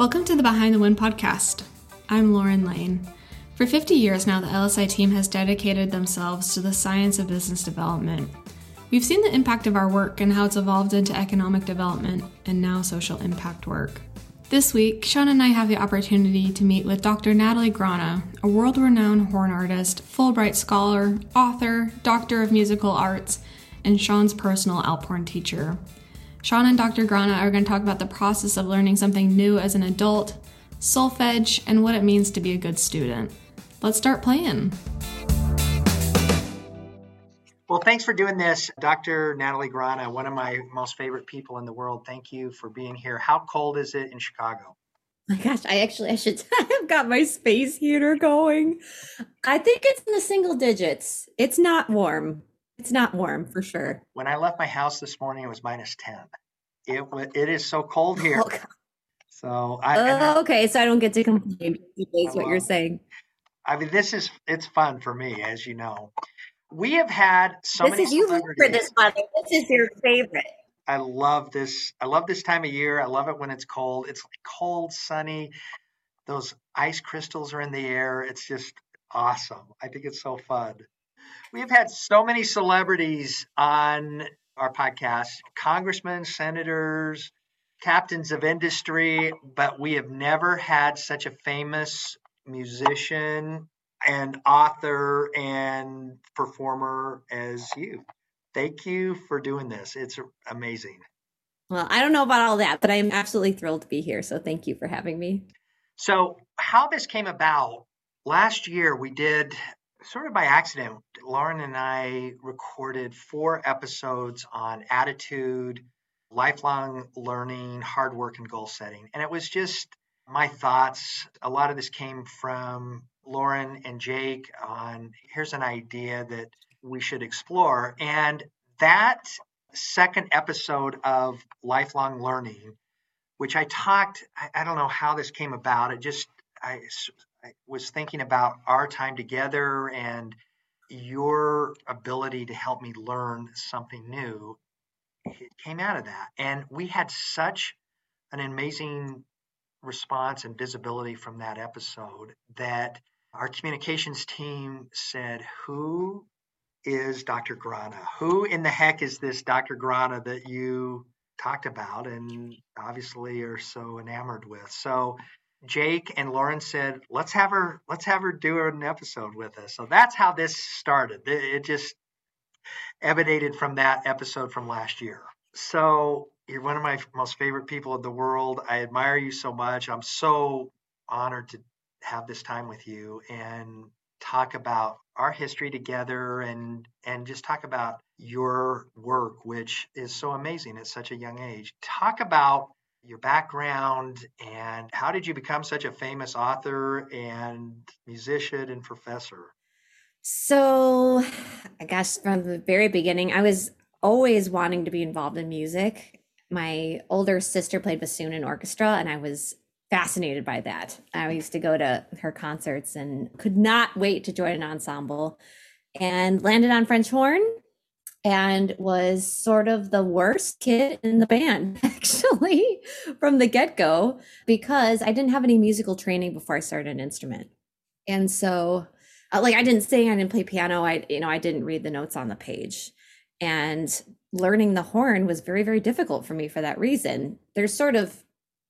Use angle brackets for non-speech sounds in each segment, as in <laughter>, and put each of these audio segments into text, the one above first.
Welcome to the Behind the Wind podcast. I'm Lauren Lane. For 50 years now, the LSI team has dedicated themselves to the science of business development. We've seen the impact of our work and how it's evolved into economic development and now social impact work. This week, Sean and I have the opportunity to meet with Dr. Natalie Grana, a world renowned horn artist, Fulbright scholar, author, doctor of musical arts, and Sean's personal Alphorn teacher. Sean and Dr. Grana are going to talk about the process of learning something new as an adult, solfege, and what it means to be a good student. Let's start playing. Well, thanks for doing this, Dr. Natalie Grana, one of my most favorite people in the world. Thank you for being here. How cold is it in Chicago? my gosh, I actually I should <laughs> I've got my space heater going. I think it's in the single digits. It's not warm. It's not warm for sure. When I left my house this morning, it was minus 10. It it is so cold here. Oh, so I, oh, okay, so I don't get to complain. Is what you're saying. I mean, this is it's fun for me, as you know. We have had so this many. Is, you for this one. This is your favorite. I love this. I love this time of year. I love it when it's cold. It's cold, sunny. Those ice crystals are in the air. It's just awesome. I think it's so fun. We've had so many celebrities on our podcast congressmen, senators, captains of industry, but we have never had such a famous musician and author and performer as you. Thank you for doing this. It's amazing. Well, I don't know about all that, but I'm absolutely thrilled to be here. So thank you for having me. So, how this came about last year, we did sort of by accident, Lauren and I recorded four episodes on attitude, lifelong learning, hard work, and goal setting. And it was just my thoughts. A lot of this came from Lauren and Jake on here's an idea that we should explore. And that second episode of lifelong learning, which I talked, I, I don't know how this came about. It just, I I was thinking about our time together and your ability to help me learn something new. It came out of that. And we had such an amazing response and visibility from that episode that our communications team said who is dr grana? Who in the heck is this dr grana that you talked about and obviously are so enamored with? So Jake and Lauren said, "Let's have her. Let's have her do an episode with us." So that's how this started. It just emanated from that episode from last year. So you're one of my most favorite people in the world. I admire you so much. I'm so honored to have this time with you and talk about our history together and and just talk about your work which is so amazing at such a young age. Talk about your background and how did you become such a famous author and musician and professor? So, I guess from the very beginning, I was always wanting to be involved in music. My older sister played bassoon in orchestra, and I was fascinated by that. I mm-hmm. used to go to her concerts and could not wait to join an ensemble and landed on French horn and was sort of the worst kid in the band <laughs> actually from the get-go because I didn't have any musical training before I started an instrument. And so uh, like I didn't sing, I didn't play piano, I you know, I didn't read the notes on the page. And learning the horn was very very difficult for me for that reason. There's sort of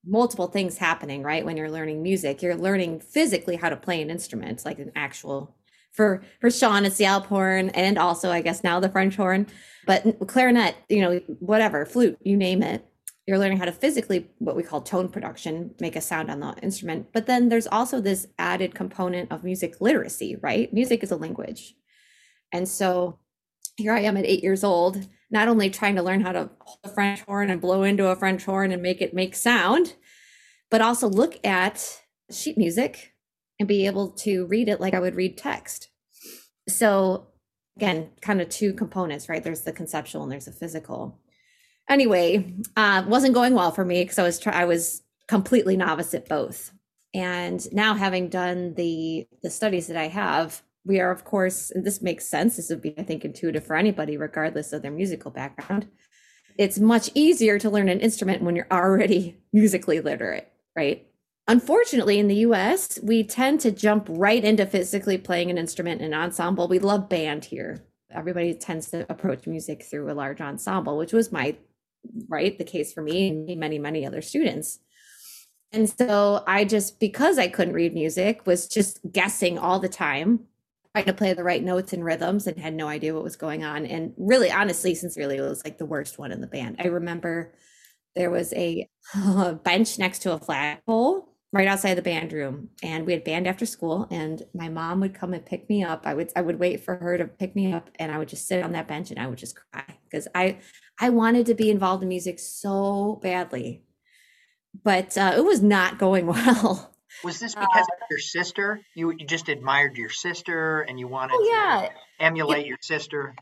multiple things happening, right? When you're learning music, you're learning physically how to play an instrument, like an actual for for Sean, it's the Alp horn, and also I guess now the French horn, but clarinet, you know, whatever, flute, you name it. You're learning how to physically what we call tone production, make a sound on the instrument. But then there's also this added component of music literacy, right? Music is a language, and so here I am at eight years old, not only trying to learn how to hold a French horn and blow into a French horn and make it make sound, but also look at sheet music and be able to read it like I would read text. So, again, kind of two components, right? There's the conceptual and there's the physical. Anyway, uh, wasn't going well for me because I was try- I was completely novice at both. And now, having done the the studies that I have, we are of course, and this makes sense. This would be, I think, intuitive for anybody, regardless of their musical background. It's much easier to learn an instrument when you're already <laughs> musically literate, right? Unfortunately in the us we tend to jump right into physically playing an instrument in an ensemble. We love band here. Everybody tends to approach music through a large ensemble which was my right the case for me and many many other students. And so i just because i couldn't read music was just guessing all the time trying to play the right notes and rhythms and had no idea what was going on. And really honestly sincerely it was like the worst one in the band. I remember there was a, <laughs> a bench next to a flagpole right outside the band room and we had band after school and my mom would come and pick me up. I would i would wait for her to pick me up and i would just sit on that bench and i would just cry because i i wanted to be involved in music so badly. But uh, it was not going <laughs> well. Was this because uh, of your sister? You, you just admired your sister and you wanted oh, yeah. to emulate your sister?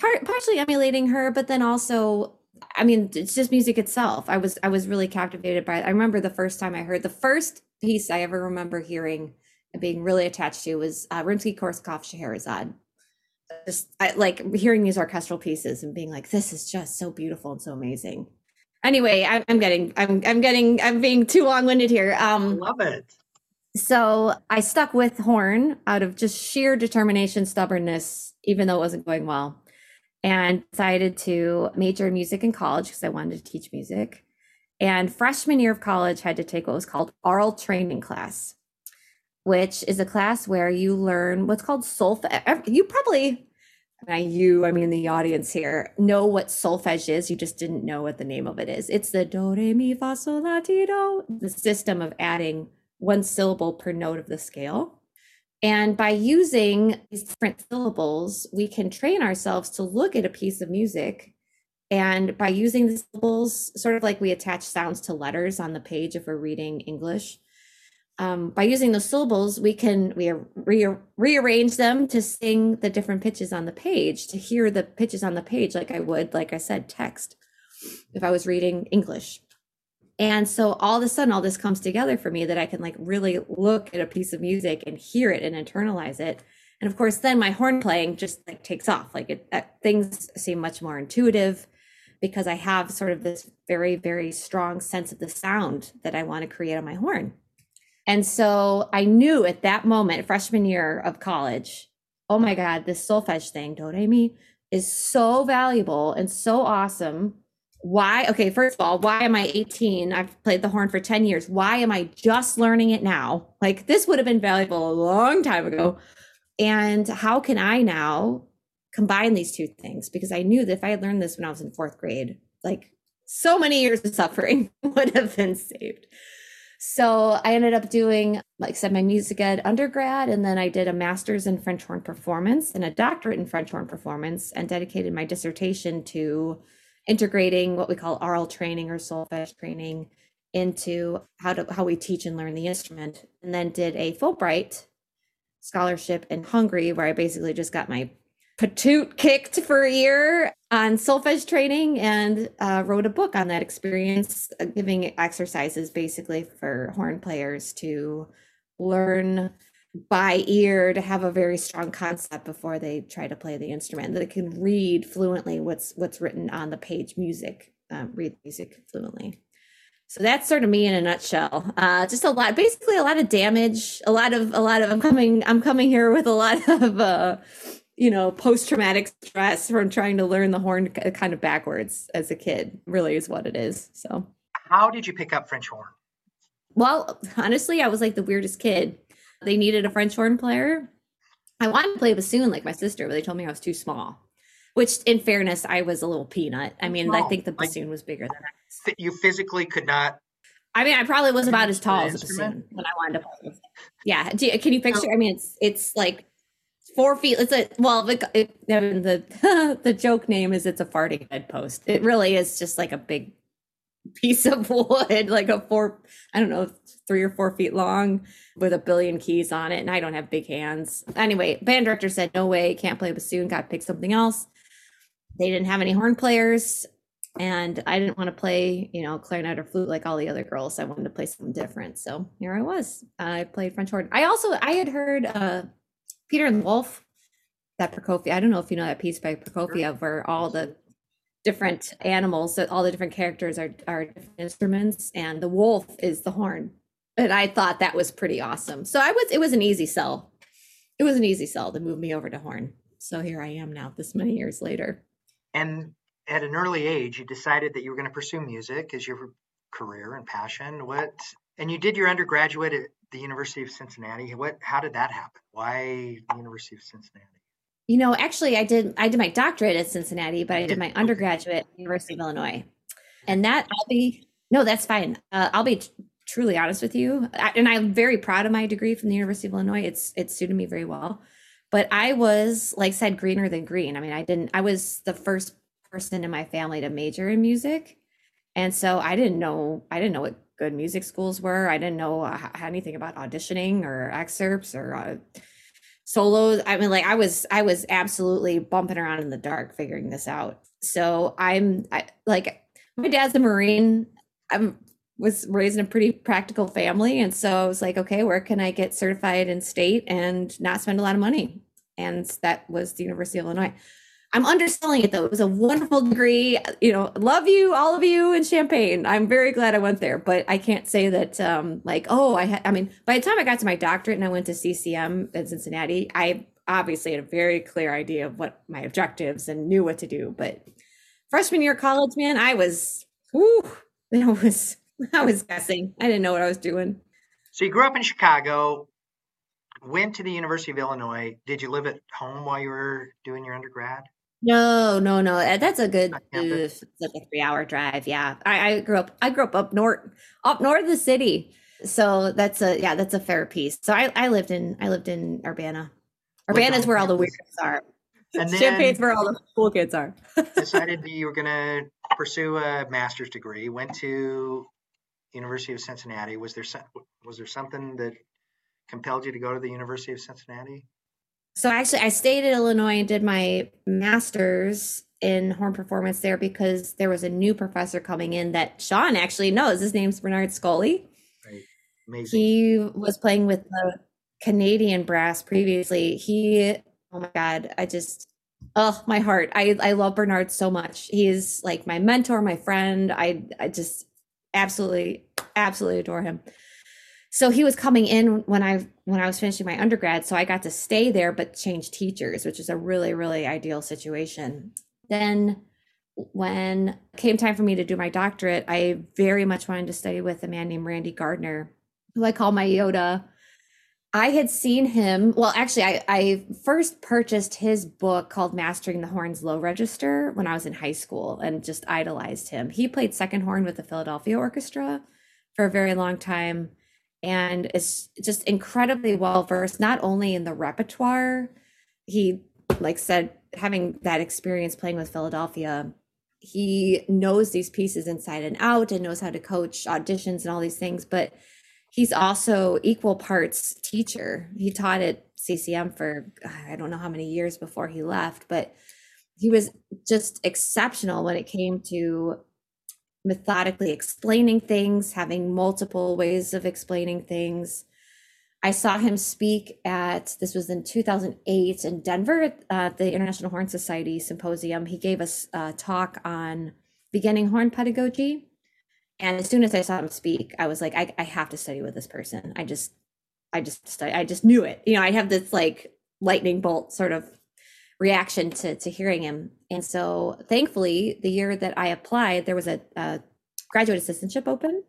Part, partially emulating her but then also I mean, it's just music itself. I was I was really captivated by it. I remember the first time I heard the first piece I ever remember hearing and being really attached to was uh, Rimsky-Korsakov Scheherazade. Just I, like hearing these orchestral pieces and being like, this is just so beautiful and so amazing. Anyway, I, I'm getting I'm I'm getting I'm being too long winded here. Um, Love it. So I stuck with horn out of just sheer determination, stubbornness, even though it wasn't going well and decided to major in music in college because I wanted to teach music. And freshman year of college, had to take what was called aural training class, which is a class where you learn what's called solfege. You probably, by you, I mean the audience here, know what solfege is. You just didn't know what the name of it is. It's the do, re, mi, fa, sol, la, ti, do, the system of adding one syllable per note of the scale. And by using these different syllables, we can train ourselves to look at a piece of music. And by using the syllables, sort of like we attach sounds to letters on the page if we're reading English, um, by using those syllables, we can we re- rearrange them to sing the different pitches on the page, to hear the pitches on the page, like I would, like I said, text if I was reading English. And so all of a sudden, all this comes together for me that I can like really look at a piece of music and hear it and internalize it. And of course, then my horn playing just like takes off. Like it, things seem much more intuitive because I have sort of this very, very strong sense of the sound that I want to create on my horn. And so I knew at that moment, freshman year of college, oh my God, this solfege thing, do re mi, is so valuable and so awesome why okay first of all why am i 18 i've played the horn for 10 years. Why am i just learning it now? Like this would have been valuable a long time ago. And how can i now combine these two things? Because i knew that if i had learned this when i was in fourth grade like so many years of suffering <laughs> would have been saved. So i ended up doing like I said my music ed undergrad and then i did a master's in french horn performance and a doctorate in french horn performance and dedicated my dissertation to integrating what we call aural training or solfege training into how to how we teach and learn the instrument. And then did a fulbright scholarship in hungary where i basically just got my patoot kicked for a year on solfege training and uh, wrote a book on that experience uh, giving exercises basically for horn players to learn by ear to have a very strong concept before they try to play the instrument. That it can read fluently what's what's written on the page music um, read music fluently. So that's sort of me in a nutshell. Uh, just a lot basically a lot of damage a lot of a lot of i'm coming i'm coming here with a lot <laughs> of uh you know post-traumatic stress from trying to learn the horn kind of backwards as a kid really is what it is so. How did you pick up french horn? Well honestly i was like the weirdest kid they needed a French horn player. I wanted to play bassoon like my sister, but they told me I was too small. Which, in fairness, I was a little peanut. I mean, I think the bassoon like, was bigger than I. You physically could not. I mean, I probably was about as tall as a bassoon when I wanted to play. Yeah, you, can you picture? I mean, it's it's like four feet. It's a well, the it, the <laughs> the joke name is it's a farting head post. It really is just like a big piece of <laughs> wood, like a four, I don't know, three or four feet long with a billion keys on it. And I don't have big hands. Anyway, band director said, no way, can't play bassoon, got to pick something else. They didn't have any horn players. And I didn't want to play, you know, clarinet or flute like all the other girls. I wanted to play something different. So here I was. I played French horn. I also, I had heard uh, Peter and the Wolf, that Prokofiev. I don't know if you know that piece by Prokofiev where all the different animals, so all the different characters are, are different instruments, and the wolf is the horn. and I thought that was pretty awesome. So I was it was an easy sell. It was an easy sell to move me over to horn. So here I am now, this many years later. And at an early age, you decided that you were going to pursue music as your career and passion. What and you did your undergraduate at the University of Cincinnati. What how did that happen? Why the University of Cincinnati? You know, actually I did I did my doctorate at Cincinnati, but I did my <laughs> undergraduate at University of Illinois. And that I'll be no, that's fine. Uh, I'll be t- truly honest with you, I, and I'm very proud of my degree from the University of Illinois. It's it suited me very well, but I was like said greener than green. I mean, I didn't. I was the first person in my family to major in music, and so I didn't know. I didn't know what good music schools were. I didn't know uh, anything about auditioning or excerpts or. Uh, solos i mean like i was i was absolutely bumping around in the dark figuring this out so i'm I, like my dad's a marine i'm was raised in a pretty practical family. And so I was like, okay, where can I get certified in state and not spend a lot of money? And that was the University of Illinois. I'm underselling it though. It was a wonderful degree. You know, love you, all of you in Champaign. I'm very glad I went there, but I can't say that, um, like, oh, I had, I mean, by the time I got to my doctorate and I went to CCM in Cincinnati, I obviously had a very clear idea of what my objectives and knew what to do. But freshman year college, man, I was, whoo, <laughs> it was, I was guessing. I didn't know what I was doing. So you grew up in Chicago, went to the University of Illinois. Did you live at home while you were doing your undergrad? No, no, no. Uh, that's a good, uh, like a three-hour drive. Yeah, I, I grew up. I grew up up north, up north of the city. So that's a yeah, that's a fair piece. So I, I lived in I lived in Urbana. Urbana is where all the weirdos are. And then Champaign's where all the cool kids are. <laughs> decided you were going to pursue a master's degree. Went to University of Cincinnati. Was there was there something that compelled you to go to the University of Cincinnati? So actually, I stayed at Illinois and did my master's in horn performance there because there was a new professor coming in that Sean actually knows. His name's Bernard Scully. Right. Amazing. He was playing with the Canadian brass previously. He, oh my God, I just, oh my heart. I I love Bernard so much. He's like my mentor, my friend. I I just absolutely absolutely adore him so he was coming in when i when i was finishing my undergrad so i got to stay there but change teachers which is a really really ideal situation then when came time for me to do my doctorate i very much wanted to study with a man named randy gardner who i call my yoda I had seen him. Well, actually, I, I first purchased his book called Mastering the Horns Low Register when I was in high school and just idolized him. He played second horn with the Philadelphia Orchestra for a very long time and is just incredibly well versed, not only in the repertoire, he, like said, having that experience playing with Philadelphia, he knows these pieces inside and out and knows how to coach auditions and all these things, but he's also equal parts teacher. He taught at CCM for I don't know how many years before he left, but he was just exceptional when it came to methodically explaining things, having multiple ways of explaining things. I saw him speak at this was in 2008 in Denver at uh, the International Horn Society Symposium. He gave us a talk on beginning horn pedagogy and as soon as I saw him speak, I was like, I, I have to study with this person. I just, I just, study, I just knew it. You know, I have this like lightning bolt sort of reaction to to hearing him. And so, thankfully, the year that I applied, there was a, a graduate assistantship open.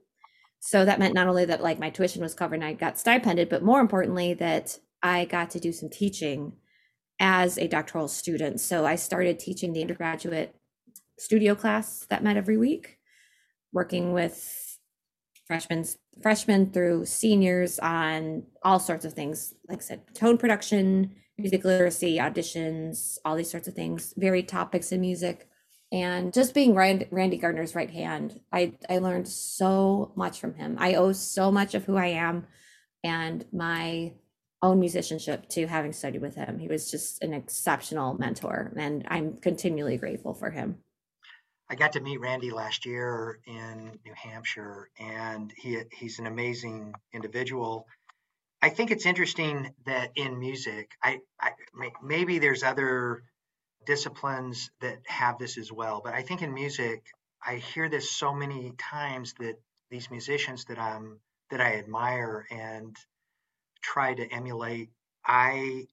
So that meant not only that like my tuition was covered and I got stipended, but more importantly that I got to do some teaching as a doctoral student. So I started teaching the undergraduate studio class that met every week working with freshmen freshmen through seniors on all sorts of things like i said tone production music literacy auditions all these sorts of things varied topics in music. And just being Rand, randy gardner's right hand i i learned so much from him. I owe so much of who i am and my own musicianship to having studied with him. He was just an exceptional mentor and i'm continually grateful for him. I got to meet Randy last year in New Hampshire, and he he's an amazing individual. I think it's interesting that in music, I, I maybe there's other disciplines that have this as well, but I think in music, I hear this so many times that these musicians that I'm that I admire and try to emulate. I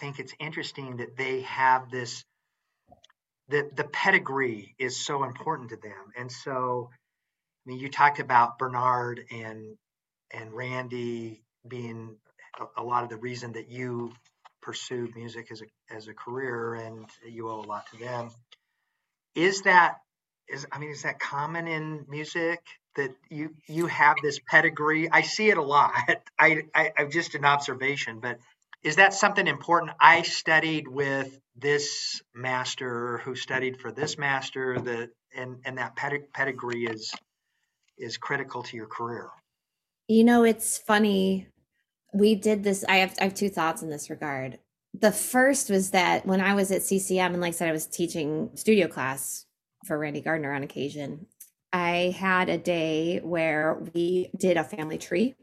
think it's interesting that they have this the the pedigree is so important to them. And so I mean you talked about Bernard and and Randy being a, a lot of the reason that you pursued music as a as a career and you owe a lot to them. Is that is I mean is that common in music that you you have this pedigree? I see it a lot. <laughs> I, I I'm just an observation, but is that something important? I studied with this master who studied for this master that and and that pedigree is is critical to your career. You know, it's funny. We did this. I have I have two thoughts in this regard. The first was that when I was at CCM and like I said, I was teaching studio class for Randy Gardner on occasion. I had a day where we did a family tree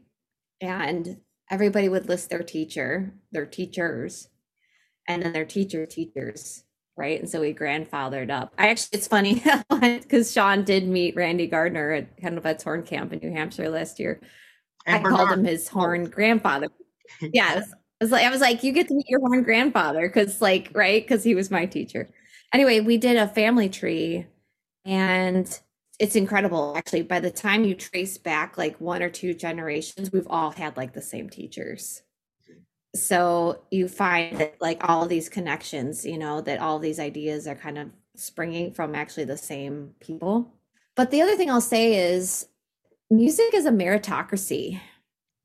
and everybody would list their teacher, their teachers, and then their teacher teachers, right? And so we grandfathered up. I actually, it's funny <laughs> because Sean did meet Randy Gardner at Kendall Betts Horn Camp in New Hampshire last year. And I Bernard. called him his oh. horn grandfather. yeah, I was, I was like, I was like, you get to meet your horn grandfather because, like, right? Because he was my teacher. Anyway, we did a family tree, and it's incredible actually by the time you trace back like one or two generations we've all had like the same teachers so you find that like all these connections you know that all these ideas are kind of springing from actually the same people but the other thing i'll say is music is a meritocracy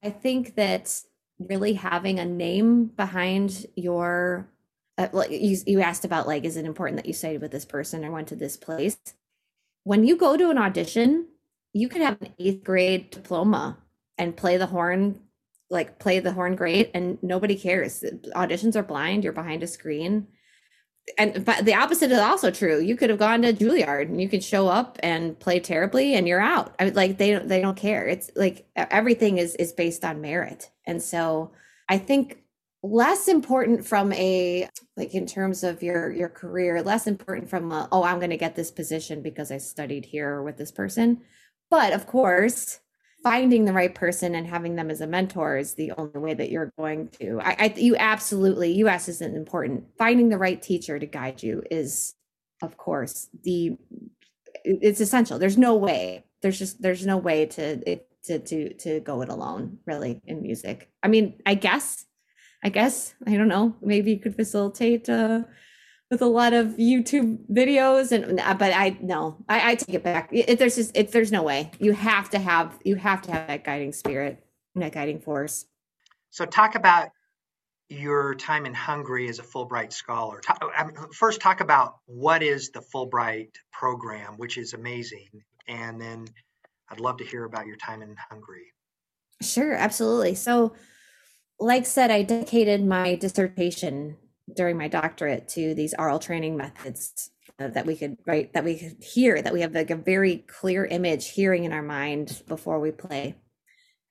i think that really having a name behind your uh, like you, you asked about like is it important that you studied with this person or went to this place when you go to an audition, you could have an eighth grade diploma and play the horn, like play the horn great, and nobody cares. Auditions are blind, you're behind a screen. And but the opposite is also true. You could have gone to Juilliard and you could show up and play terribly and you're out. I mean, like they don't they don't care. It's like everything is is based on merit. And so I think less important from a like in terms of your your career less important from a, oh i'm going to get this position because i studied here with this person but of course finding the right person and having them as a mentor is the only way that you're going to i, I you absolutely us isn't important finding the right teacher to guide you is of course the it's essential there's no way there's just there's no way to it to to to go it alone really in music i mean i guess I guess I don't know. Maybe you could facilitate uh, with a lot of YouTube videos, and uh, but I no, I, I take it back. It, there's just it, there's no way. You have to have you have to have that guiding spirit, that guiding force. So talk about your time in Hungary as a Fulbright scholar. First, talk about what is the Fulbright program, which is amazing, and then I'd love to hear about your time in Hungary. Sure, absolutely. So like said, I dedicated my dissertation during my doctorate to these aural training methods uh, that we could write, that we could hear, that we have like a very clear image hearing in our mind before we play.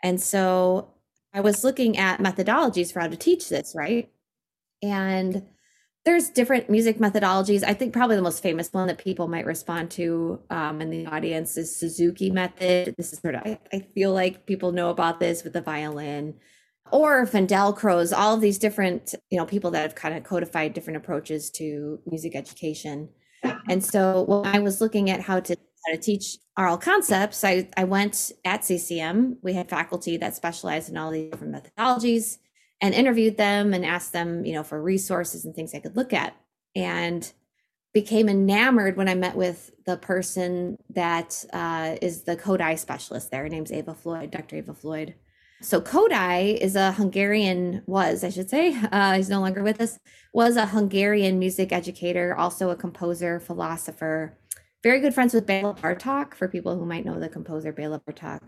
And so I was looking at methodologies for how to teach this, right? And there's different music methodologies. I think probably the most famous one that people might respond to um, in the audience is Suzuki method. This is sort of I, I feel like people know about this with the violin or Van Dalcroze, all of these different, you know, people that have kind of codified different approaches to music education. And so when I was looking at how to how to teach aural concepts, I, I went at CCM. We had faculty that specialized in all these different methodologies and interviewed them and asked them, you know, for resources and things I could look at. And became enamored when I met with the person that uh, is the Kodály specialist there. Her name's Ava Floyd, Dr. Ava Floyd. So Kodály is a Hungarian, was I should say, uh, he's no longer with us, was a Hungarian music educator, also a composer, philosopher, very good friends with Bela Bartok, for people who might know the composer Bela Bartok.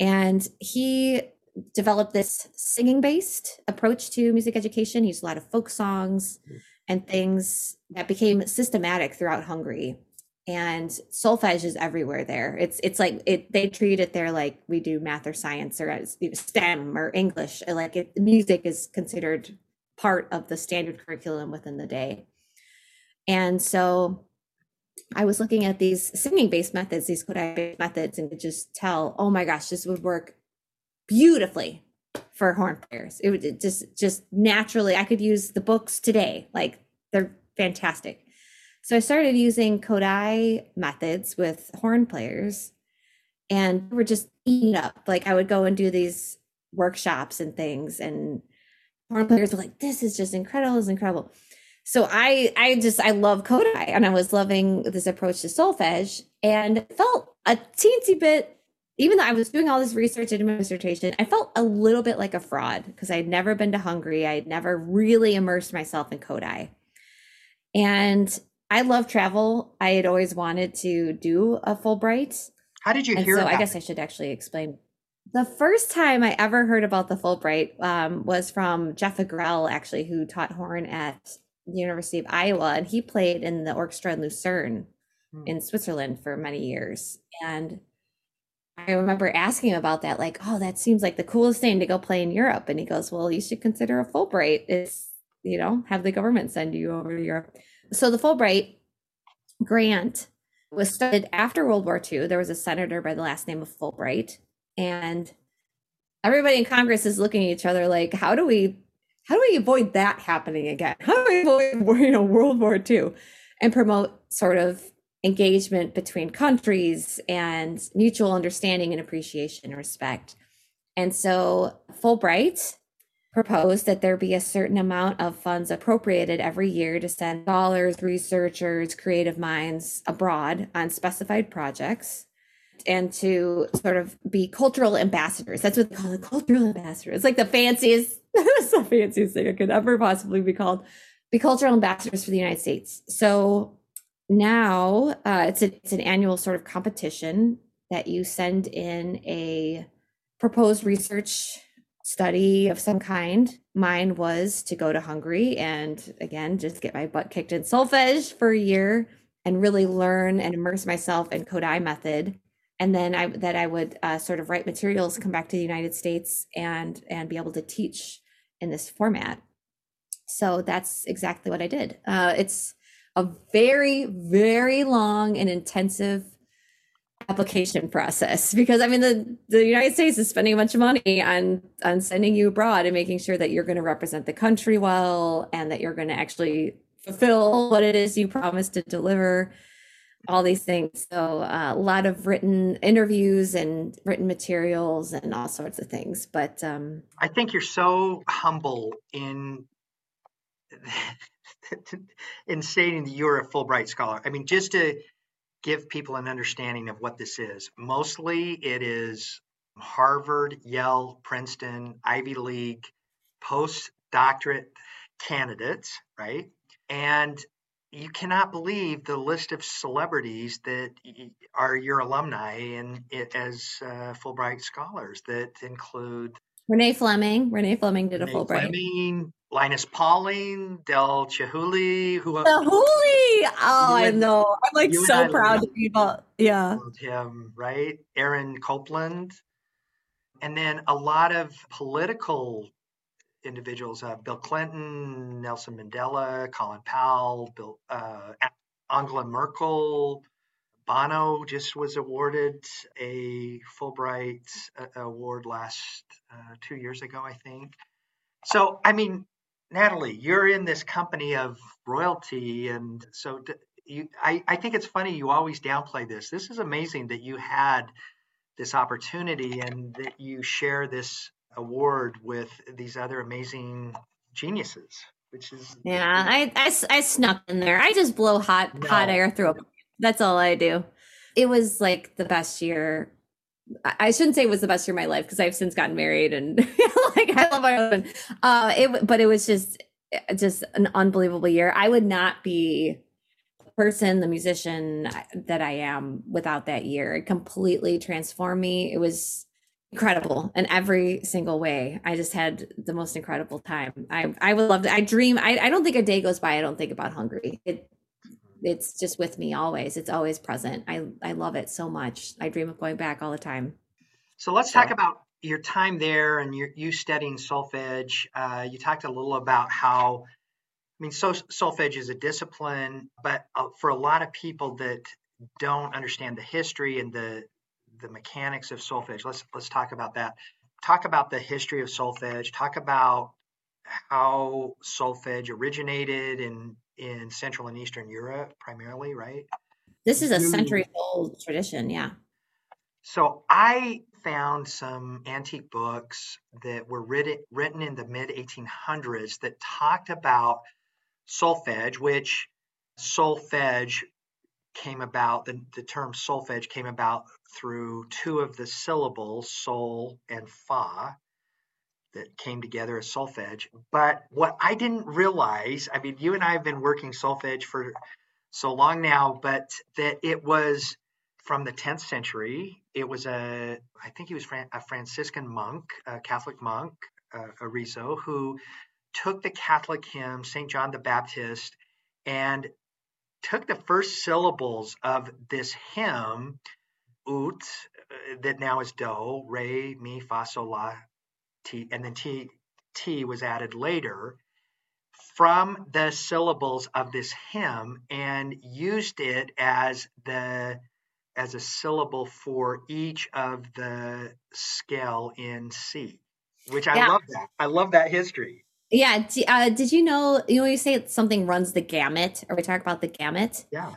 And he developed this singing based approach to music education. He used a lot of folk songs and things that became systematic throughout Hungary and solfege is everywhere there it's it's like it they treat it there like we do math or science or uh, as stem or english uh, like it, music is considered part of the standard curriculum within the day and so i was looking at these singing based methods these Kodály based methods and could just tell oh my gosh this would work beautifully for horn players. It would just just naturally I could use the books today. Like they're fantastic. So I started using Kodály methods with horn players and we're just eating up. Like I would go and do these workshops and things and horn players were like, this is just incredible, it's incredible. So I I just I love Kodály and I was loving this approach to solfege and felt a teensy bit even though I was doing all this research in my dissertation, I felt a little bit like a fraud because I'd never been to Hungary. I'd never really immersed myself in Kodály. And I love travel. I had always wanted to do a Fulbright. How did you and hear? So I guess? I should actually explain. The first time I ever heard about the Fulbright um, was from Jeff Agrell, actually, who taught horn at the University of Iowa, and he played in the orchestra in Lucerne hmm. in Switzerland for many years. And I remember asking him about that, like, oh, that seems like the coolest thing to go play in Europe. And he goes, well, you should consider a Fulbright. It's, you know, have the government send you over to Europe. So the Fulbright grant was started after World War II. There was a senator by the last name of Fulbright. And everybody in Congress is looking at each other like, how do we how do we avoid that happening again? How do we avoid <laughs> you know World War II and promote sort of engagement between countries and mutual understanding and appreciation and respect. And so Fulbright proposed that there be a certain amount of funds appropriated every year to send scholars, researchers, creative minds abroad on specified projects and to sort of be cultural ambassadors. That's what they call it, cultural ambassadors. It's like the fanciest, <laughs> that's the fanciest thing it could ever possibly be called. Be cultural ambassadors for the United States. So now uh, it's, a, it's an annual sort of competition that you send in a proposed research study of some kind. Mine was to go to Hungary and again, just get my butt kicked in solfege for a year and really learn and immerse myself in Kodály method. And then I that I would uh, sort of write materials, come back to the United States, and and be able to teach in this format. So that's exactly what I did. Uh, it's a very, very long and intensive application process because I mean the the United States is spending a bunch of money on on sending you abroad and making sure that you're going to represent the country well and that you're going to actually fulfill what it is you promised to deliver all these things so uh, a lot of written interviews and written materials and all sorts of things but um I think you're so humble in <laughs> in stating that you're a Fulbright scholar. I mean, just to give people an understanding of what this is, mostly it is Harvard, Yale, Princeton, Ivy League postdoctorate candidates, right? And you cannot believe the list of celebrities that are your alumni and as uh, Fulbright scholars that include Renee Fleming. Renee Fleming did a Renee Fulbright. Fleming, Linus Pauling, Dale Chihuly, who Chihuly. Oh, I know. I'm like so proud to be about yeah. Him, right? Aaron Copland. And then a lot of political individuals, uh, Bill Clinton, Nelson Mandela, Colin Powell, Bill uh, Angela Merkel, Bono just was awarded a Fulbright uh, award last uh, two years ago, I think. So, I mean, Natalie, you're in this company of royalty, and so you, I, I think it's funny you always downplay this. This is amazing that you had this opportunity and that you share this award with these other amazing geniuses. Which is yeah, I, I, I snuck in there. I just blow hot no. hot air through a that's all I do. It was like the best year. I shouldn't say it was the best year of my life because I've since gotten married and <laughs> like I love my husband. Uh, it, but it was just, just an unbelievable year. I would not be the person, the musician that I am without that year. It completely transformed me. It was incredible in every single way. I just had the most incredible time. I I would love to. I dream. I, I don't think a day goes by I don't think about Hungary. It it's just with me always. It's always present. I I love it so much. I dream of going back all the time. So let's so. talk about your time there and your, you studying solfege. Uh, you talked a little about how, I mean, so, solfege is a discipline, but uh, for a lot of people that don't understand the history and the the mechanics of solfege, let's let's talk about that. talk about the history of solfege, talk about how solfege originated in in Central and Eastern Europe primarily, right? This is a mm-hmm. century old tradition, yeah. So I found some antique books that were written written in the mid 1800s that talked about solfege, which solfege came about, the, the term solfege came about through two of the syllables, sol and fa, that came together as solfege. But what I didn't realize, I mean, you and I have been working solfege for so long now, but that it was from the 10th century. It was a, I think he was a Franciscan monk, a Catholic monk, uh, Arezzo, who took the Catholic hymn, St. John the Baptist, and took the first syllables of this hymn, ut, uh, that now is do, re, mi, fa, sol, la, T, and then T, T was added later from the syllables of this hymn and used it as the as a syllable for each of the scale in C, which I yeah. love that. I love that history. Yeah. Uh, did you know, you know, you say something runs the gamut, or we talk about the gamut? Yeah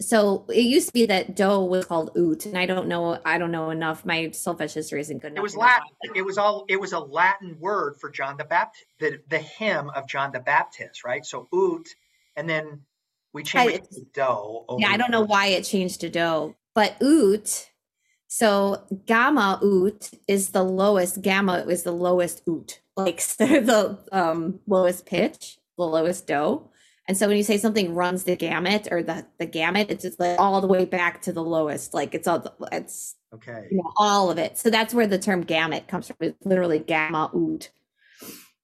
so it used to be that do was called oot, and I don't know. I don't know enough. My solfege history isn't good enough. It was Latin. It was all. It was a Latin word for John the Baptist, the the hymn of John the Baptist, right? So oot, and then we changed I, it to do. Yeah, I don't know why it changed to do, but oot. So gamma oot is the lowest. Gamma is the lowest oot, like <laughs> the um, lowest pitch, the lowest do. And so when you say something runs the gamut or the the gamut, it's just like all the way back to the lowest. Like it's all it's okay, you know, all of it. So that's where the term gamut comes from. It's literally gamma oot.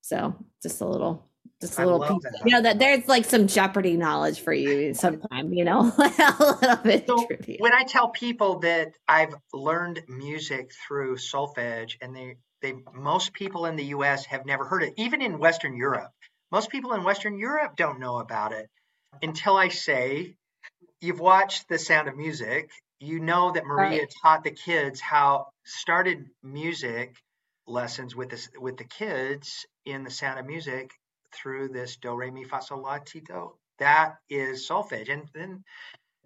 So just a little just a I little piece, you know that there's like some jeopardy knowledge for you sometime you know <laughs> a little bit so when i tell people that i've learned music through solfege and they they most people in the us have never heard it even in western europe most people in Western Europe don't know about it uh-huh. until I say, you've watched The Sound of Music. You know that Maria right. taught the kids how started music lessons with this with the kids in The Sound of Music through this do re mi fa sol la ti do. That is solfege, and then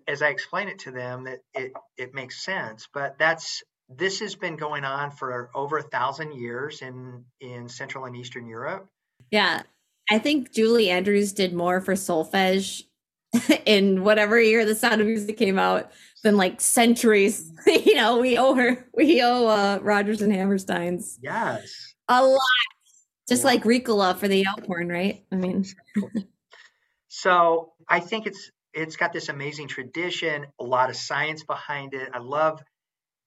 as I explain it to them, that it it makes sense. But that's this has been going on for over a thousand years in in Central and Eastern Europe. Yeah, I think Julie Andrews did more for solfege <laughs> in whatever year the sound of music came out than like centuries. <laughs> you know, we owe her, we owe uh, Rodgers and Hammerstein's. Yes. A lot. Just yeah. like Ricola for the Alphorn, right? I mean. <laughs> so I think it's it's got this amazing tradition, a lot of science behind it. I love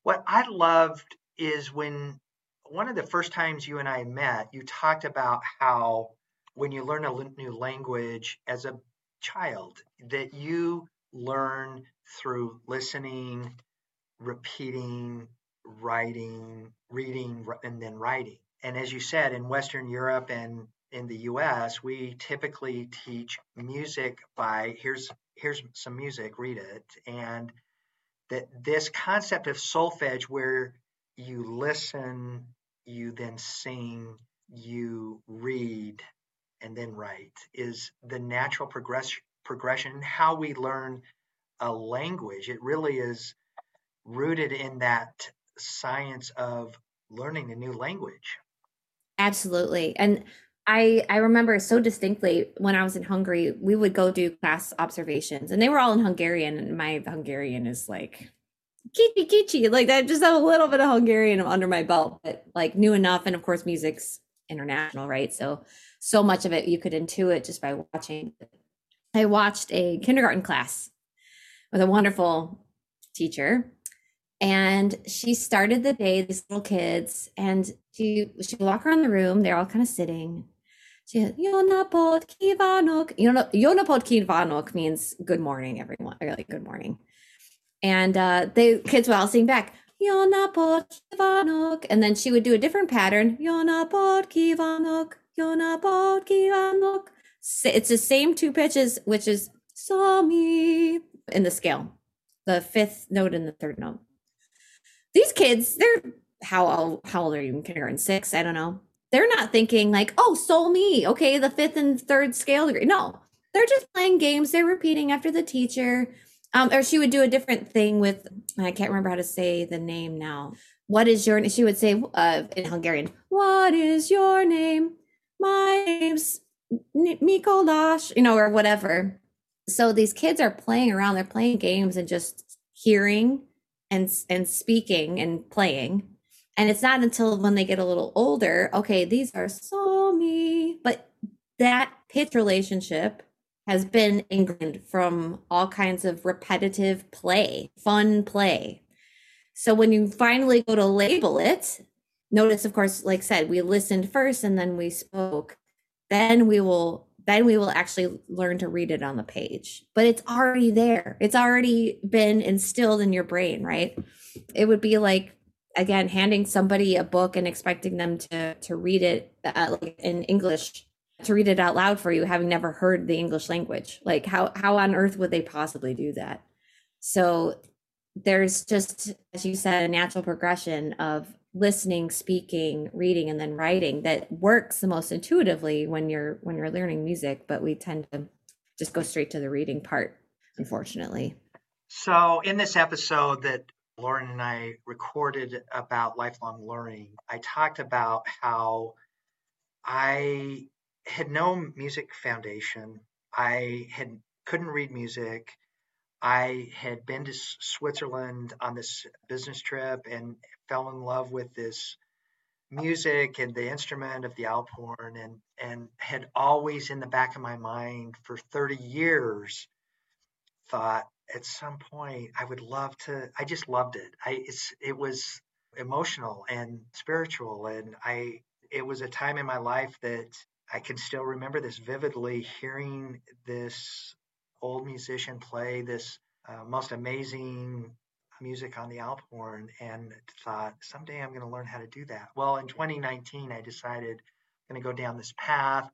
what I loved is when one of the first times you and I met, you talked about how when you learn a new language as a child that you learn through listening, repeating, writing, reading, and then writing. And as you said, in Western Europe and in the US, we typically teach music by here's here's some music, read it. And that this concept of solfege where you listen, you then sing, you read, and then write is the natural progress, progression, how we learn a language. It really is rooted in that science of learning a new language. Absolutely. And I I remember so distinctly when I was in Hungary, we would go do class observations and they were all in Hungarian and my Hungarian is like kicsi kicsi like I just have a little bit of Hungarian under my belt but like knew enough and of course music's international right so so much of it you could intuit just by watching. I watched a kindergarten class with a wonderful teacher and she started the day these little kids and she she walk around the room they're all kind of sitting she had Jó napot kívánok. You know, Jó napot kívánok means good morning, everyone. Or like good morning. And uh the kids would all sing back, Yonapod Kivanok. And then she would do a different pattern, Jó napot kívánok. It's the same two pitches, which is sol mi in the scale, the fifth note and the third note. These kids, they're how old, how old are you in kindergarten? Six? I don't know. They're not thinking like, oh, sol mi, okay, the fifth and third scale degree. No, they're just playing games. They're repeating after the teacher. Um, or she would do a different thing with I can't remember how to say the name now. What is your she would say uh, in Hungarian, what is your name? My name's Mikolash, you know, or whatever. So these kids are playing around, they're playing games and just hearing and and speaking and playing. And it's not until when they get a little older, okay, these are sol mi, but that pitch relationship has been ingrained from all kinds of repetitive play, fun play. So when you finally go to label it, notice, of course, like said, we listened first and then we spoke. Then we will then we will actually learn to read it on the page. But it's already there. It's already been instilled in your brain, right? It would be like again handing somebody a book and expecting them to to read it uh, like in English to read it out loud for you having never heard the english language. Like how how on earth would they possibly do that? So there's just as you said a natural progression of listening speaking reading and then writing that works the most intuitively when you're when you're learning music but we tend to just go straight to the reading part unfortunately. So in this episode that lauren and i recorded about lifelong learning i talked about how i had no music foundation. I had couldn't read music. I had been to Switzerland on this business trip and fell in love with this music and the instrument of the Alphorn and and had always in the back of my mind for 30 years thought at some point I would love to I just loved it. I it was emotional and spiritual and I it was a time in my life that I can still remember this vividly hearing this old musician play this uh, most amazing music on the Alphorn and thought someday I'm going to learn how to do that. Well, in 2019, I decided I'm going to go down this path.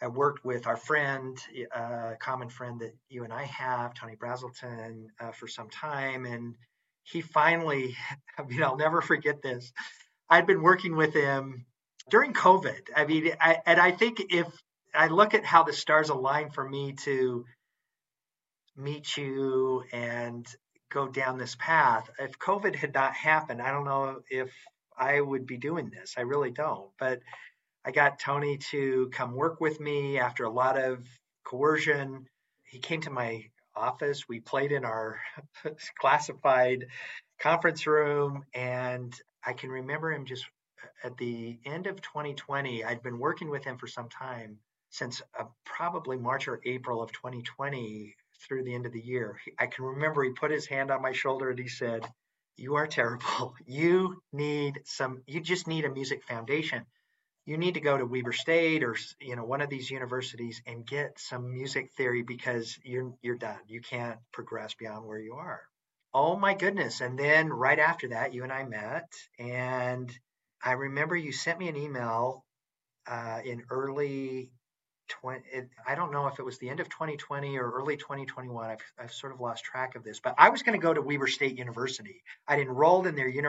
I worked with our friend, a uh, common friend that you and I have, Tony Brazelton, uh, for some time. And he finally, <laughs> I mean, I'll never forget this. I'd been working with him during COVID. I mean, I, and I think if I look at how the stars align for me to meet you and go down this path, if COVID had not happened, I don't know if I would be doing this. I really don't. But I got Tony to come work with me after a lot of coercion. He came to my office. We played in our <laughs> classified conference room, and I can remember him just at the end of 2020, I'd been working with him for some time since uh, probably March or April of 2020 through the end of the year. I can remember he put his hand on my shoulder and he said, You are terrible. <laughs> You need some, you just need a music foundation. You need to go to Weber State or you know one of these universities and get some music theory because you're you're done. You can't progress beyond where you are. Oh my goodness. And then right after that, you and I met and I remember you sent me an email uh, in early 20. It, I don't know if it was the end of 2020 or early 2021. I've, I've sort of lost track of this, but I was going to go to Weber State University. I'd enrolled in their uni-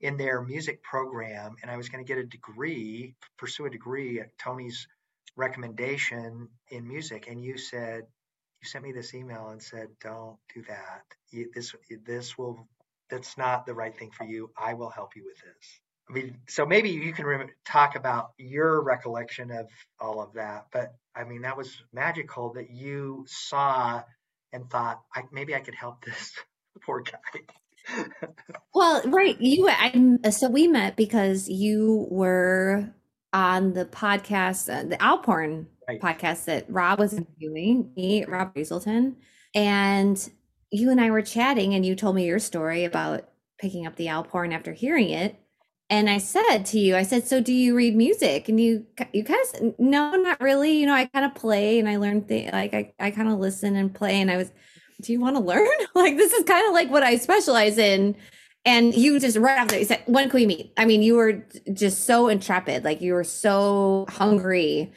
in their music program, and I was going to get a degree, pursue a degree at Tony's recommendation in music. And you said you sent me this email and said, "Don't do that. You, this this will that's not the right thing for you. I will help you with this." I mean, so maybe you can re- talk about your recollection of all of that. But I mean, that was magical that you saw and thought, I, maybe I could help this <laughs> poor guy. <laughs> well, right. You, I, so we met because you were on the podcast, uh, the Alphorn right. podcast that Rob was interviewing, me, Rob Hazelton. And you and I were chatting, and you told me your story about picking up the Alphorn after hearing it and I said to you, I said, "So do you read music?" And you, you kind of, no, not really. You know, I kind of play and I learn things. Like I, I kind of listen and play. And I was, do you want to <laughs> learn? like this is kind of like what I specialize in. And you just right after you said, "When can we meet?" I mean, you were just so intrepid. Like you were so hungry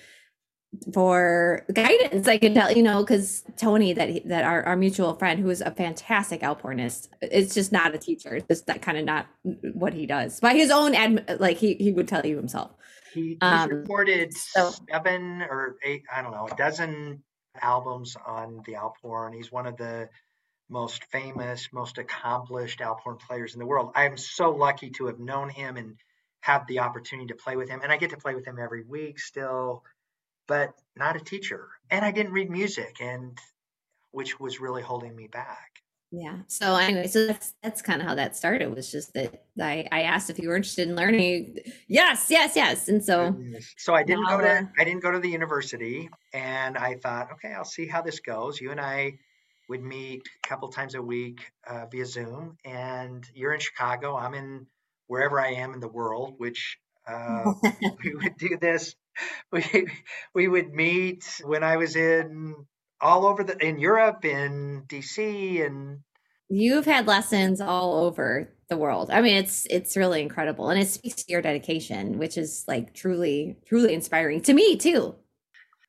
for guidance. I can tell, you know, because Tony, that that our, our mutual friend, who is a fantastic alphornist, it's just not a teacher. It's just that kind of not what he does by his own ad. Like he he would tell you himself. He, um, recorded so, seven or eight, I don't know, a dozen albums on the Alphorn. He's one of the most famous, most accomplished Alphorn players in the world. I am so lucky to have known him and have the opportunity to play with him. And I get to play with him every week still, but not a teacher. And I didn't read music, and which was really holding me back. Yeah. So anyway, so that's that's kind of how that started. Was just that I I asked if you were interested in learning. Yes, yes, yes. And so so I didn't go to I didn't go to the university, and I thought, okay, I'll see how this goes. You and I would meet a couple times a week uh, via Zoom, and you're in Chicago. I'm in wherever I am in the world, which uh, <laughs> we would do this. <laughs> We we would meet when I was in all over the in Europe, in DC, and you've had lessons all over the world. I mean, it's it's really incredible, and it speaks to your dedication, which is like truly truly inspiring to me too.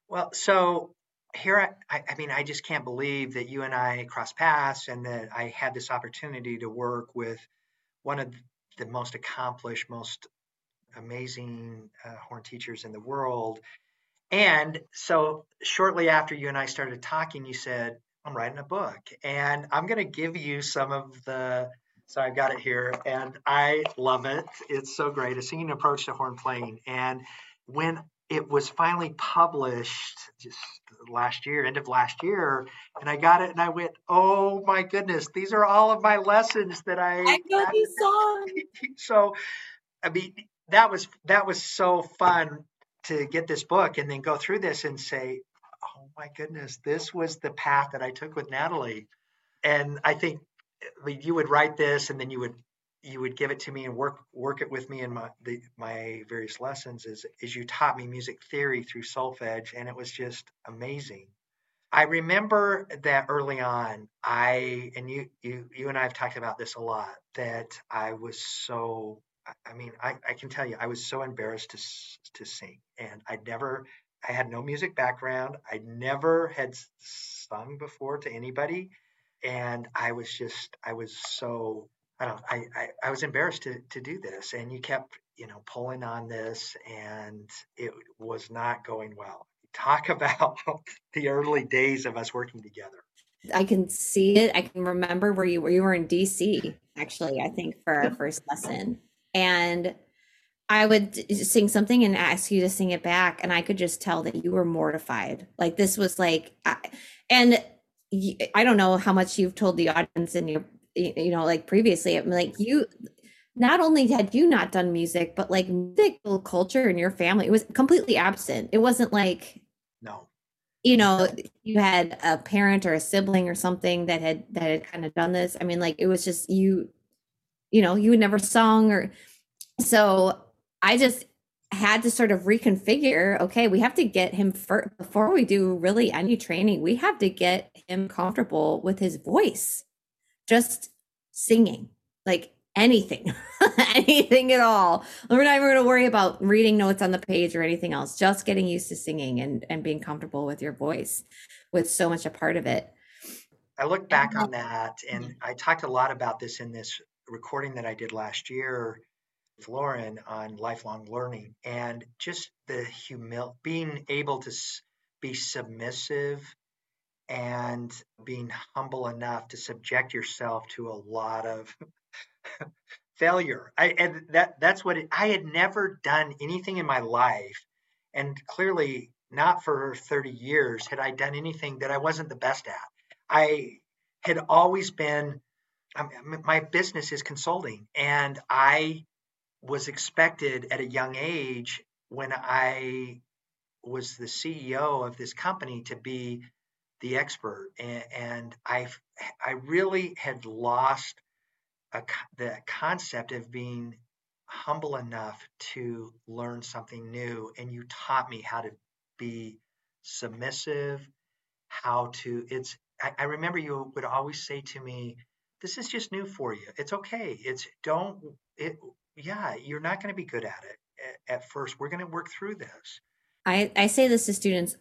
Well, so here I, I mean, I just can't believe that you and I crossed paths, and that I had this opportunity to work with one of the most accomplished, most amazing uh, horn teachers in the world. And so, shortly after you and I started talking, you said, I'm writing a book and I'm going to give you some of the. So I've got it here and I love it. It's so great. A singing approach to horn playing. And when it was finally published just last year, end of last year, and I got it and I went, oh my goodness, these are all of my lessons that I, I know these songs. <laughs> so I mean that was that was so fun to get this book and then go through this and say, oh my goodness, this was the path that I took with Natalie. And I think you would write this and then you would you would give it to me and work work it with me in my the, my various lessons is is you taught me music theory through solfege and it was just amazing. I remember that early on I and you you you and I have talked about this a lot that I was so I mean I, I can tell you I was so embarrassed to to sing and I never I had no music background I never had sung before to anybody and I was just I was so I don't I, I, I was embarrassed to to do this and you kept you know pulling on this and it was not going well. Talk <laughs> about the early days of us working together. I can see it. I can remember where you were. You were in DC, actually, I think, for our first lesson. And I would sing something and ask you to sing it back. And I could just tell that you were mortified. Like this was like, and I don't know how much you've told the audience in your you know, like previously, I'm like you not only had you not done music, but like musical culture in your family, it was completely absent. It wasn't like no, you know, you had a parent or a sibling or something that had that had kind of done this. I mean, like it was just you, you know, you had never sung or so I just had to sort of reconfigure okay we have to get him first before we do really any training we have to get him comfortable with his voice just singing, like anything, <laughs> anything at all. We're not even going to worry about reading notes on the page or anything else. Just getting used to singing and and being comfortable with your voice, with so much a part of it. I look back on that, and I talked a lot about this in this recording that I did last year with Lauren on lifelong learning, and just the humil being able to be submissive and being humble enough to subject yourself to a lot of <laughs> failure. I, and that that's what it, I had never done anything in my life, and clearly not for 30 years had I done anything that I wasn't the best at. I had always been I mean, my business is consulting, and I was expected at a young age when I was the CEO of this company to be the expert, and, and I I really had lost a, the concept of being humble enough to learn something new, and you taught me how to be submissive, how to it's. I, I remember you would always say to me, "This is just new for you. It's okay. It's don't it." Yeah, you're not going to be good at it at, first. We're going to work through this I, I say this to students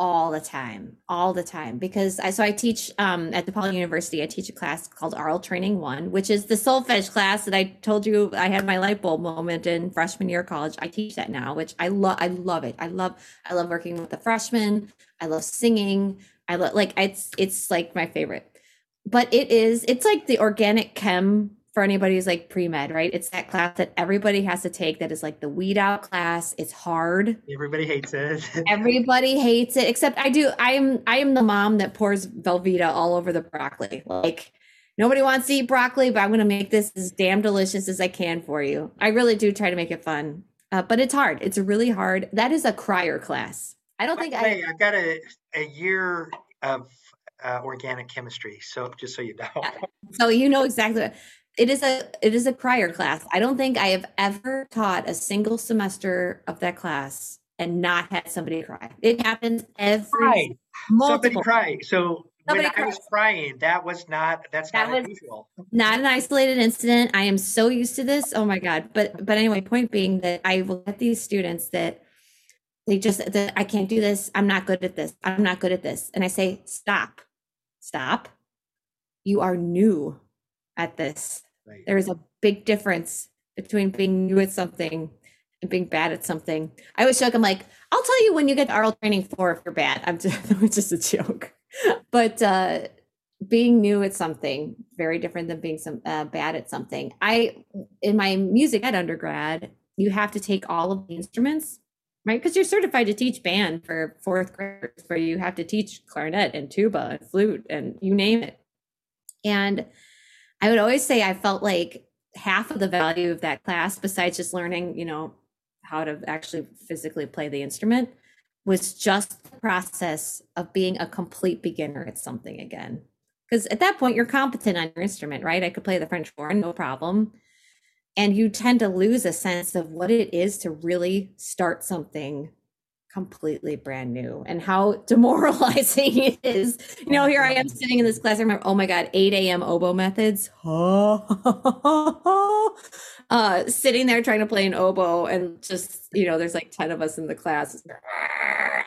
all the time, all the time, because I so I teach um, at DePaul University. I teach a class called Aural Training One, which is the solfege class that I told you I had my light bulb moment in freshman year of college. I teach that now, which I love. I love it. I love. I love working with the freshmen. I love singing. I love like it's it's like my favorite. But it is it's like the organic chem for anybody who's like pre-med, right? It's that class that everybody has to take that is like the weed out class. It's hard. Everybody hates it. <laughs> everybody hates it except I do. I am I am the mom that pours Velveeta all over the broccoli. Like nobody wants to eat broccoli, but I'm going to make this as damn delicious as I can for you. I really do try to make it fun. Uh, but it's hard. It's really hard. That is a crier class. I don't think I I've got a a year of uh, organic chemistry. So just so you know. so you know exactly what it is a it is a crier class. I don't think I have ever taught a single semester of that class and not had somebody cry. It happens every right. Somebody cry. So Somebody when cries. I was crying, that was not that's that not unusual. Not an isolated incident. I am so used to this. Oh my god. But but anyway, point being that I will get these students that they just that I can't do this. I'm not good at this. I'm not good at this. And I say, stop. Stop. You are new at this. Right. There is a big difference between being new at something and being bad at something. I always joke, I'm like, I'll tell you when you get aural training for if you're bad. I'm <laughs> just, it's just a joke. But uh, being new at something very different than being some uh, bad at something. I in my music at undergrad, you have to take all of the instruments, right? Because you're certified to teach band for fourth graders, where you have to teach clarinet and tuba and flute and you name it. And I would always say I felt like half of the value of that class, besides just learning, you know, how to actually physically play the instrument, was just the process of being a complete beginner at something again. Because at that point, you're competent on your instrument, right? I could play the French horn, no problem. And you tend to lose a sense of what it is to really start something completely brand new and how <laughs> demoralizing it is. You know, here I am sitting in this class. I remember, oh my God, 8 a.m. oboe methods. <laughs> uh, sitting there trying to play an oboe and just, you know, there's like 10 of us in the class.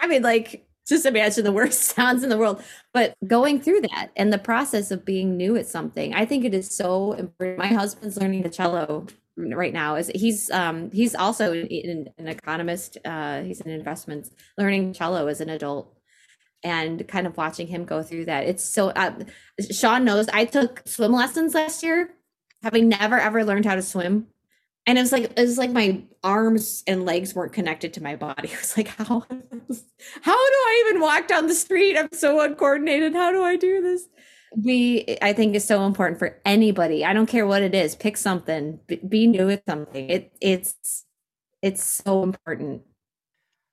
I mean, like, just imagine the worst <laughs> sounds in the world. But going through that and the process of being new at something, I think it is so important. My husband's learning the cello right now is he's um he's also an, an economist uh he's in investments learning cello as an adult. And kind of watching him go through that it's so uh, sean knows i took swim lessons last year having never ever learned how to swim. And it was like it was like my arms and legs weren't connected to my body. <laughs> It was like how how do i even walk down the street? I'm so uncoordinated. How do i do this we i think is so important for anybody. I don't care what it is pick something be new at something. It it's it's so important.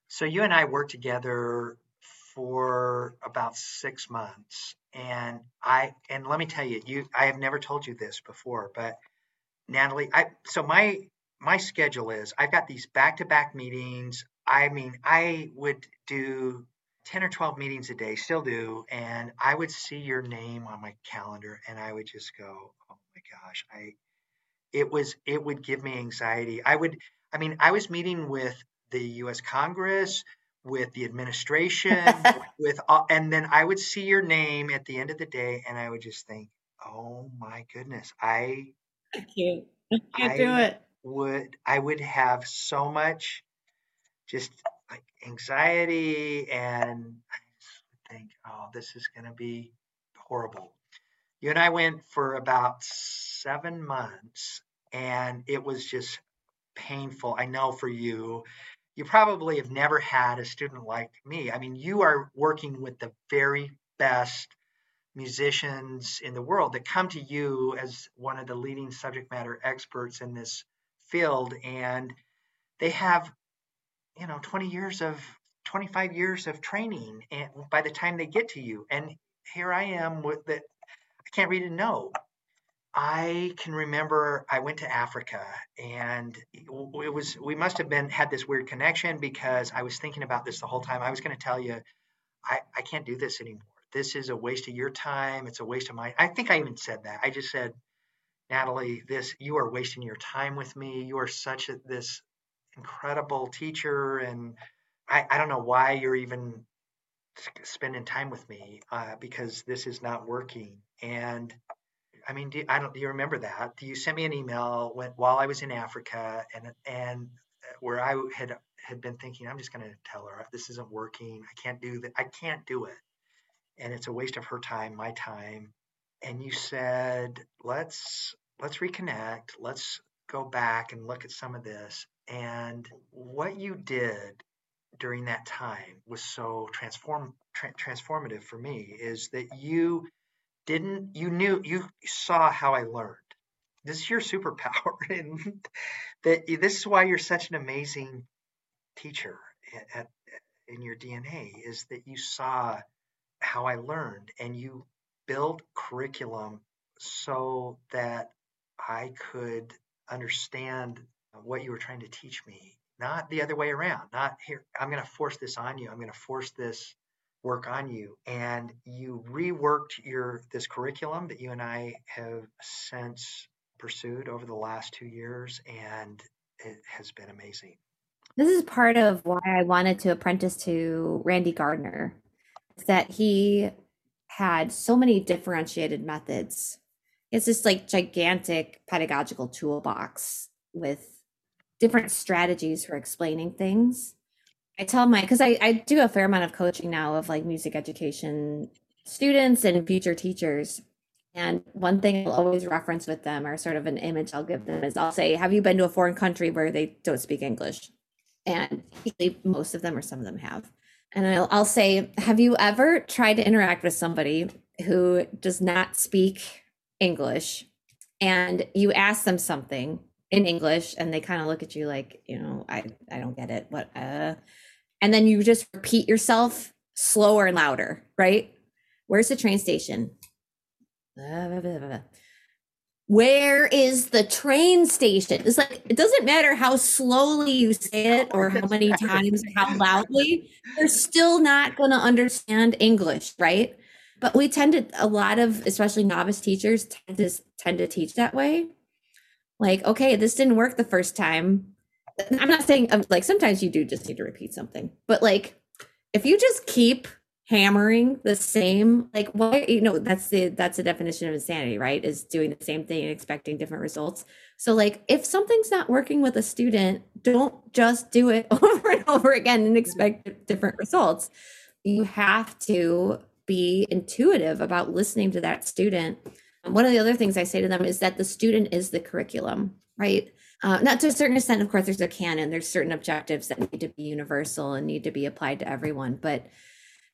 So you and i worked together for about six months and i and let me tell you you i have never told you this before but natalie i so my my schedule is i've got these back-to-back meetings. I mean i would do 10 or 12 meetings a day, still do. And I would see your name on my calendar and I would just go, oh my gosh, I, it was, it would give me anxiety. I would, I mean, I was meeting with the US Congress, with the administration, <laughs> with, all, and then I would see your name at the end of the day and I would just think, oh my goodness, I, I can't, I can't I do it. Would, I would have so much just like anxiety and I think, oh, this is going to be horrible. You and I went for about seven months and it was just painful. I know for you, you probably have never had a student like me. I mean, you are working with the very best musicians in the world that come to you as one of the leading subject matter experts in this field and they have you know 20 years of 25 years of training and by the time they get to you. And here i am with that i can't read and know. I can remember i went to africa and it was we must have been had this weird connection because i was thinking about this the whole time. I was going to tell you i i can't do this anymore. This is a waste of your time. It's a waste of my i think i even said that. I just said natalie this you are wasting your time with me. You are such a this incredible teacher and I, I don't know why you're even spending time with me uh, because this is not working. And I mean, do, I don't. Do you remember that? You sent me an email when while I was in Africa, and and where I had had been thinking, I'm just going to tell her this isn't working. I can't do that. I can't do it, and it's a waste of her time, my time. And you said, let's let's reconnect. Let's go back and look at some of this. And what you did during that time was so transform tra- transformative for me is that you didn't you knew you saw how I learned. This is your superpower, <laughs> and that this is why you're such an amazing teacher at, at, in your DNA is that you saw how I learned and you built curriculum so that I could understand what you were trying to teach me, not the other way around. Not here, I'm going to force this on you. I'm going to force this work on you. And you reworked your this curriculum that you and I have since pursued over the last two years, and it has been amazing. This is part of why I wanted to apprentice to Randy Gardner, that he had so many differentiated methods. It's this like gigantic pedagogical toolbox with different strategies for explaining things. I tell my because I, I do a fair amount of coaching now of like music education students and future teachers. And one thing I'll always reference with them or sort of an image I'll give them is I'll say, Have you been to a foreign country where they don't speak English? And most of them or some of them have. And I'll, I'll say, Have you ever tried to interact with somebody who does not speak English and you ask them something in English and they kind of look at you like, you know, I, I don't get it. What, uh, and then you just repeat yourself slower and louder, right? Where's the train station? Where is the train station? It's like it doesn't matter how slowly you say it or how many times or how loudly, they're still not going to understand English, right? But we tend to a lot of especially novice teachers tend to tend to teach that way. Like, okay, this didn't work the first time. I'm not saying um, like sometimes you do just need to repeat something, but like if you just keep hammering the same like why you know that's the that's the definition of insanity right is doing the same thing and expecting different results so like if something's not working with a student don't just do it <laughs> over and over again and expect different results you have to be intuitive about listening to that student one of the other things i say to them is that the student is the curriculum right uh, not to a certain extent, of course, there's a canon. There's certain objectives that need to be universal and need to be applied to everyone. But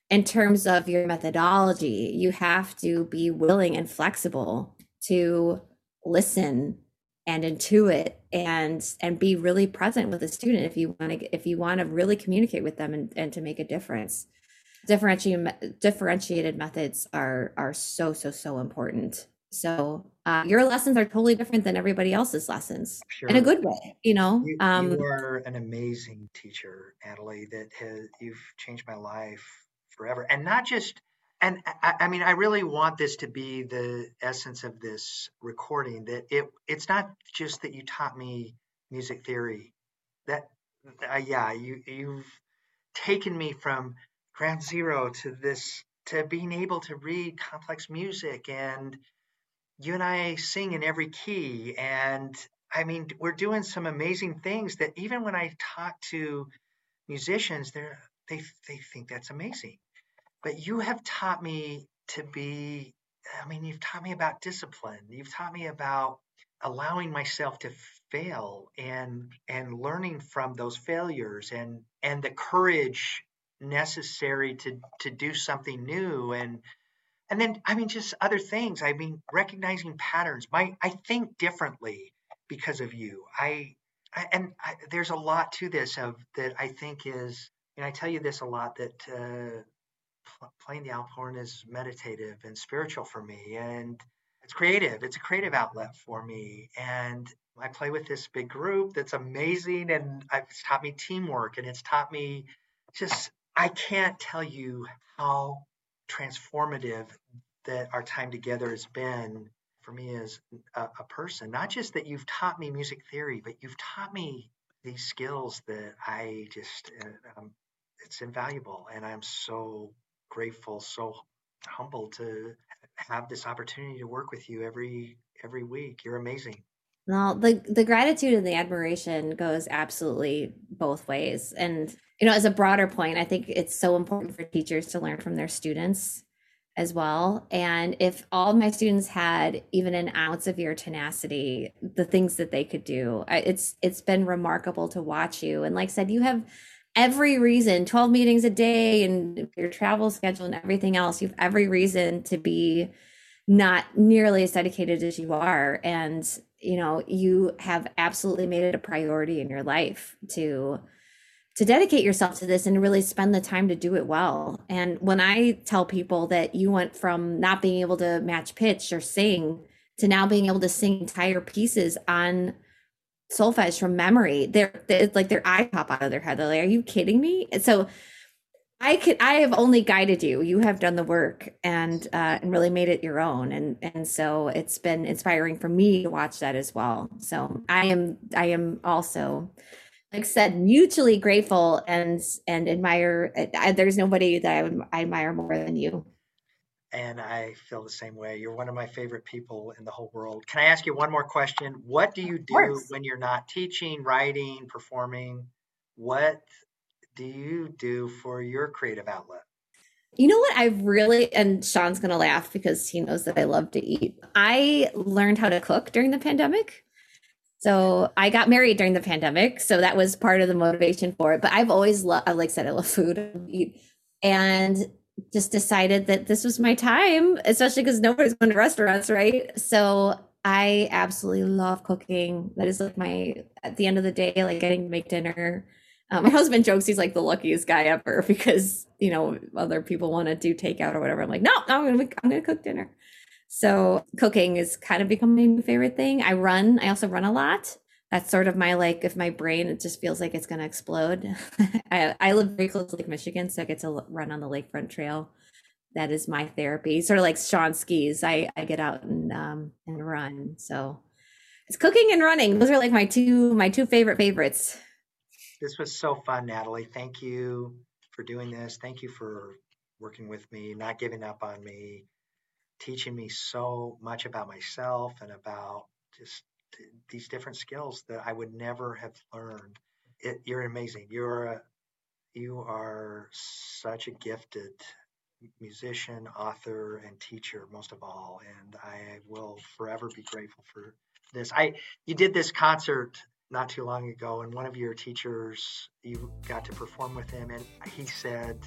in terms of your methodology, you have to be willing and flexible to listen and intuit and and be really present with a student if you want to if you want to really communicate with them and, and to make a difference differentiated differentiated methods are are so so so important so uh, your lessons are totally different than everybody else's lessons sure. in a good way, you know. You, um, you are an amazing teacher, Natalie. That has you've changed my life forever, and not just. And I, I mean, I really want this to be the essence of this recording. That it it's not just that you taught me music theory. That uh, yeah, you you've taken me from ground zero to this to being able to read complex music and you and I sing in every key. And I mean, we're doing some amazing things that even when I talk to musicians, they're, they, they think that's amazing. But you have taught me to be, I mean, you've taught me about discipline. You've taught me about allowing myself to fail and and learning from those failures and and the courage necessary to to do something new and and then i mean just other things i mean recognizing patterns my i think differently because of you. I, I and I, there's a lot to this of that i think is and i tell you this a lot that uh, pl- playing the alp is meditative and spiritual for me and it's creative. It's a creative outlet for me. And i play with this big group that's amazing and it's taught me teamwork and it's taught me just i can't tell you how transformative that our time together has been for me as a, a, person. Not just that you've taught me music theory, but you've taught me these skills that I just uh, um, it's invaluable. And I'm so grateful, so humbled to have this opportunity to work with you every every week. You're amazing. Well, the the gratitude and the admiration goes absolutely both ways. And you know, as a broader point, I think it's so important for teachers to learn from their students as well. And if all my students had even an ounce of your tenacity, the things that they could do, it's it's been remarkable to watch you. And like I said, you have every reason 12 meetings a day and your travel schedule and everything else you have every reason to be not nearly as dedicated as you are and you know you have absolutely made it a priority in your life to to dedicate yourself to this and really spend the time to do it well and when i tell people that you went from not being able to match pitch or sing to now being able to sing entire pieces on solfege from memory. They're, they're like their eye pop out of their head. They're like, "Are you kidding me?" And so I could I have only guided you. You have done the work and uh, and really made it your own. And and so it's been inspiring for me to watch that as well. So I am I am also like said mutually grateful and and admire. I, there's nobody that I, would, I admire more than you and I feel the same way. You're one of my favorite people in the whole world. Can I ask you one more question? What do you do when you're not teaching, writing, performing? What do you do for your creative outlet? You know what? I've really, and Sean's going to laugh because he knows that I love to eat. I learned how to cook during the pandemic. So I got married during the pandemic. So that was part of the motivation for it. But I've always loved, like I said, I love food. And just decided that this was my time, especially because nobody's going to restaurants, right? So I absolutely love cooking. That is like my at the end of the day, like getting to make dinner. Um, my <laughs> husband jokes he's like the luckiest guy ever <laughs> because you know other people want to do takeout or whatever. I'm like, no, I'm gonna I'm gonna cook dinner. So cooking is kind of becoming my favorite thing. I run. I also run a lot. That's sort of my like if my brain it just feels like it's going to explode. <laughs> I, I live very close to lake michigan so i get to run on the lakefront trail. That is my therapy. Sort of like sean skis i i get out and um and run. So it's cooking and running. Those are like my two my two favorite favorites. This was so fun natalie. Thank you for doing this. Thank you for working with me not giving up on me teaching me so much about myself and about just these different skills that I would never have learned. It, you're amazing. You're a, you are such a gifted musician, author, and teacher, most of all. And I will forever be grateful for this. I you did this concert not too long ago, and one of your teachers, you got to perform with him, and he said,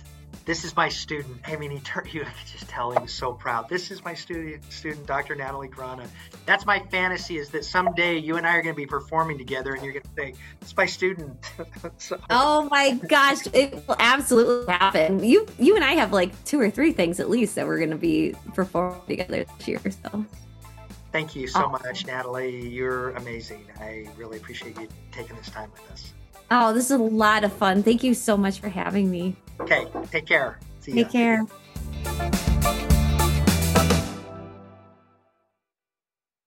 "This is my student." I mean, he turned you could just tell he was so proud. This is my student, student, Dr. Natalie Grana. That's my fantasy: is that someday you and I are going to be performing together, and you're going to say, "It's my student." <laughs> so. Oh my gosh, it will absolutely happen. You, you and I have like two or three things at least that we're going to be performing together this year. So. Thank you so much, Natalie. You're amazing. I really appreciate you taking this time with us. Oh, this is a lot of fun. Thank you so much for having me. Okay, take care. See take ya. care.